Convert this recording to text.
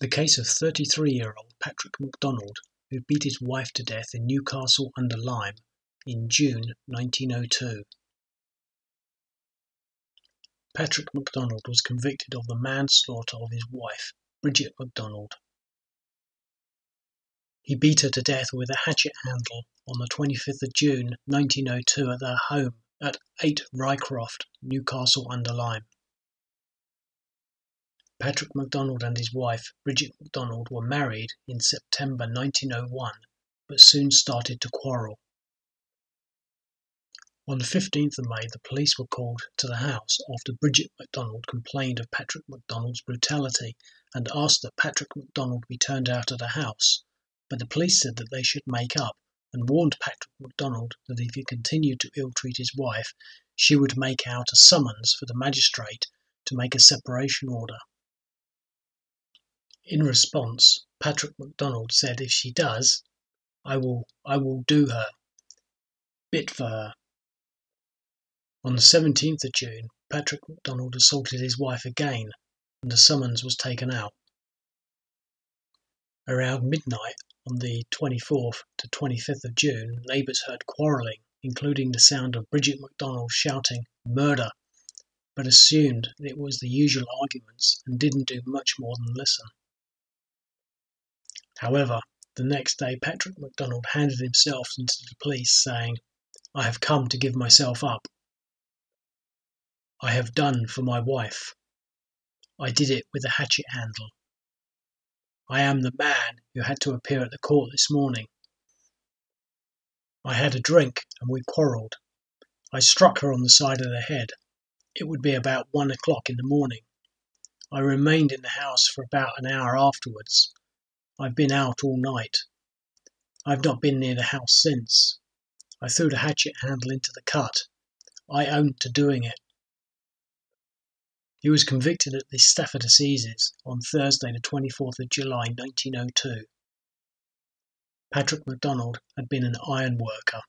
The case of 33-year-old Patrick MacDonald who beat his wife to death in Newcastle under Lyme in June 1902. Patrick MacDonald was convicted of the manslaughter of his wife, Bridget MacDonald. He beat her to death with a hatchet handle on the 25th of June 1902 at their home at 8 Rycroft, Newcastle under Lyme. Patrick MacDonald and his wife, Bridget MacDonald, were married in September 1901 but soon started to quarrel. On the 15th of May, the police were called to the house after Bridget MacDonald complained of Patrick MacDonald's brutality and asked that Patrick MacDonald be turned out of the house, but the police said that they should make up and warned Patrick MacDonald that if he continued to ill treat his wife, she would make out a summons for the magistrate to make a separation order. In response, Patrick MacDonald said if she does, I will I will do her. Bit for her. On the 17th of June, Patrick MacDonald assaulted his wife again, and the summons was taken out. Around midnight on the 24th to 25th of June, neighbours heard quarrelling, including the sound of Bridget MacDonald shouting, Murder! but assumed it was the usual arguments and didn't do much more than listen. However, the next day Patrick MacDonald handed himself into the police, saying, I have come to give myself up. I have done for my wife. I did it with a hatchet handle. I am the man who had to appear at the court this morning. I had a drink and we quarrelled. I struck her on the side of the head. It would be about one o'clock in the morning. I remained in the house for about an hour afterwards I've been out all night. I've not been near the house since. I threw the hatchet handle into the cut. I own to doing it. He was convicted at the Stafford Assizes on Thursday, the 24th of July 1902. Patrick McDonald had been an iron worker